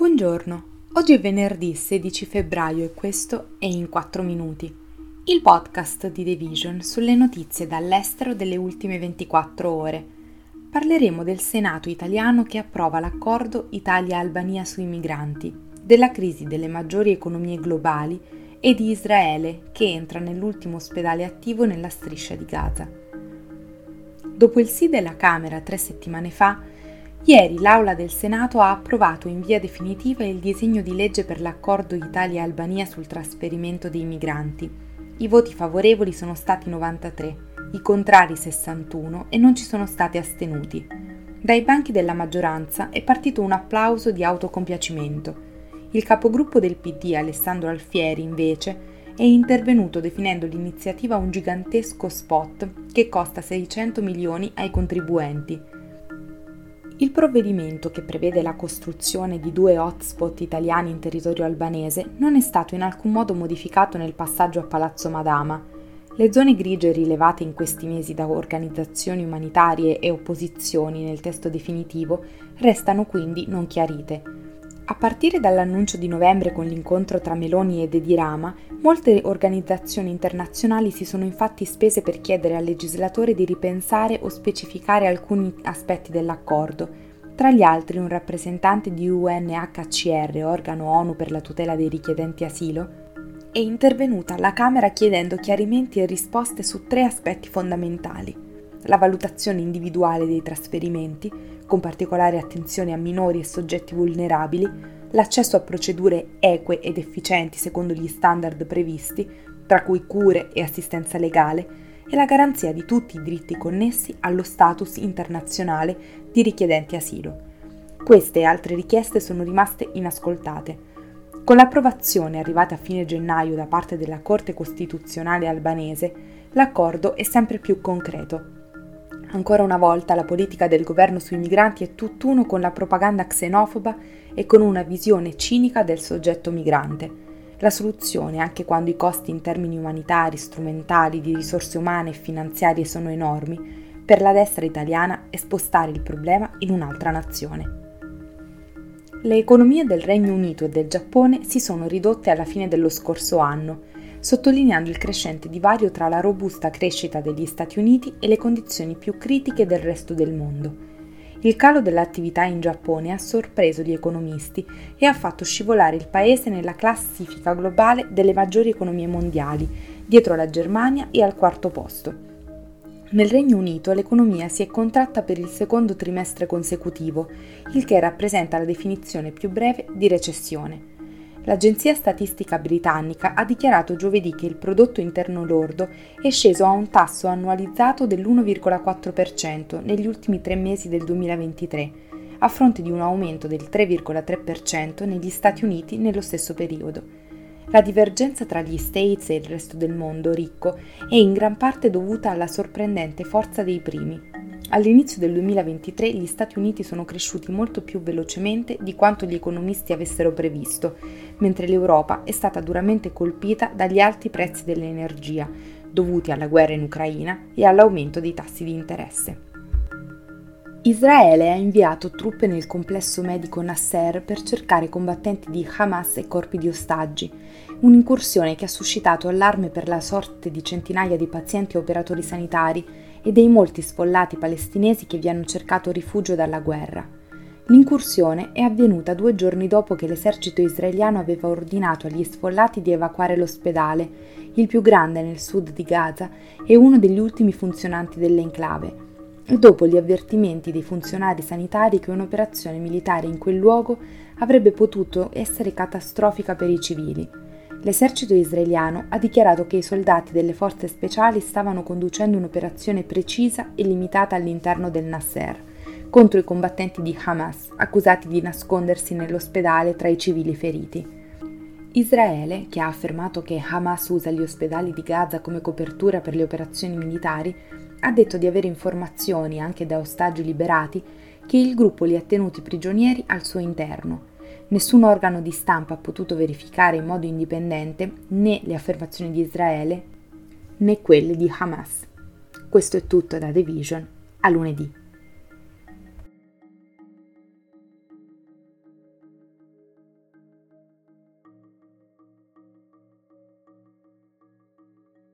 Buongiorno, oggi è venerdì 16 febbraio e questo è In 4 Minuti, il podcast di The Vision sulle notizie dall'estero delle ultime 24 ore. Parleremo del Senato italiano che approva l'accordo Italia-Albania sui migranti, della crisi delle maggiori economie globali e di Israele che entra nell'ultimo ospedale attivo nella striscia di Gaza. Dopo il sì della Camera tre settimane fa, Ieri l'Aula del Senato ha approvato in via definitiva il disegno di legge per l'accordo Italia-Albania sul trasferimento dei migranti. I voti favorevoli sono stati 93, i contrari 61 e non ci sono stati astenuti. Dai banchi della maggioranza è partito un applauso di autocompiacimento. Il capogruppo del PD, Alessandro Alfieri, invece, è intervenuto definendo l'iniziativa un gigantesco spot che costa 600 milioni ai contribuenti il provvedimento che prevede la costruzione di due hotspot italiani in territorio albanese non è stato in alcun modo modificato nel passaggio a Palazzo Madama. Le zone grigie rilevate in questi mesi da organizzazioni umanitarie e opposizioni nel testo definitivo restano quindi non chiarite. A partire dall'annuncio di novembre con l'incontro tra Meloni e Edirama, molte organizzazioni internazionali si sono infatti spese per chiedere al legislatore di ripensare o specificare alcuni aspetti dell'accordo, tra gli altri un rappresentante di UNHCR, organo ONU per la tutela dei richiedenti asilo, è intervenuta alla Camera chiedendo chiarimenti e risposte su tre aspetti fondamentali. La valutazione individuale dei trasferimenti, con particolare attenzione a minori e soggetti vulnerabili, l'accesso a procedure eque ed efficienti secondo gli standard previsti, tra cui cure e assistenza legale, e la garanzia di tutti i diritti connessi allo status internazionale di richiedenti asilo. Queste e altre richieste sono rimaste inascoltate. Con l'approvazione arrivata a fine gennaio da parte della Corte Costituzionale albanese, l'accordo è sempre più concreto Ancora una volta la politica del governo sui migranti è tutt'uno con la propaganda xenofoba e con una visione cinica del soggetto migrante. La soluzione, anche quando i costi in termini umanitari, strumentali, di risorse umane e finanziarie sono enormi, per la destra italiana è spostare il problema in un'altra nazione. Le economie del Regno Unito e del Giappone si sono ridotte alla fine dello scorso anno sottolineando il crescente divario tra la robusta crescita degli Stati Uniti e le condizioni più critiche del resto del mondo. Il calo dell'attività in Giappone ha sorpreso gli economisti e ha fatto scivolare il paese nella classifica globale delle maggiori economie mondiali, dietro la Germania e al quarto posto. Nel Regno Unito l'economia si è contratta per il secondo trimestre consecutivo, il che rappresenta la definizione più breve di recessione. L'agenzia statistica britannica ha dichiarato giovedì che il prodotto interno lordo è sceso a un tasso annualizzato dell'1,4% negli ultimi tre mesi del 2023, a fronte di un aumento del 3,3% negli Stati Uniti nello stesso periodo. La divergenza tra gli States e il resto del mondo ricco è in gran parte dovuta alla sorprendente forza dei primi, All'inizio del 2023 gli Stati Uniti sono cresciuti molto più velocemente di quanto gli economisti avessero previsto, mentre l'Europa è stata duramente colpita dagli alti prezzi dell'energia, dovuti alla guerra in Ucraina e all'aumento dei tassi di interesse. Israele ha inviato truppe nel complesso medico Nasser per cercare combattenti di Hamas e corpi di ostaggi, un'incursione che ha suscitato allarme per la sorte di centinaia di pazienti e operatori sanitari e dei molti sfollati palestinesi che vi hanno cercato rifugio dalla guerra. L'incursione è avvenuta due giorni dopo che l'esercito israeliano aveva ordinato agli sfollati di evacuare l'ospedale, il più grande nel sud di Gaza e uno degli ultimi funzionanti dell'enclave, e dopo gli avvertimenti dei funzionari sanitari che un'operazione militare in quel luogo avrebbe potuto essere catastrofica per i civili. L'esercito israeliano ha dichiarato che i soldati delle forze speciali stavano conducendo un'operazione precisa e limitata all'interno del Nasser contro i combattenti di Hamas, accusati di nascondersi nell'ospedale tra i civili feriti. Israele, che ha affermato che Hamas usa gli ospedali di Gaza come copertura per le operazioni militari, ha detto di avere informazioni, anche da ostaggi liberati, che il gruppo li ha tenuti prigionieri al suo interno Nessun organo di stampa ha potuto verificare in modo indipendente né le affermazioni di Israele né quelle di Hamas. Questo è tutto da The Vision. A lunedì.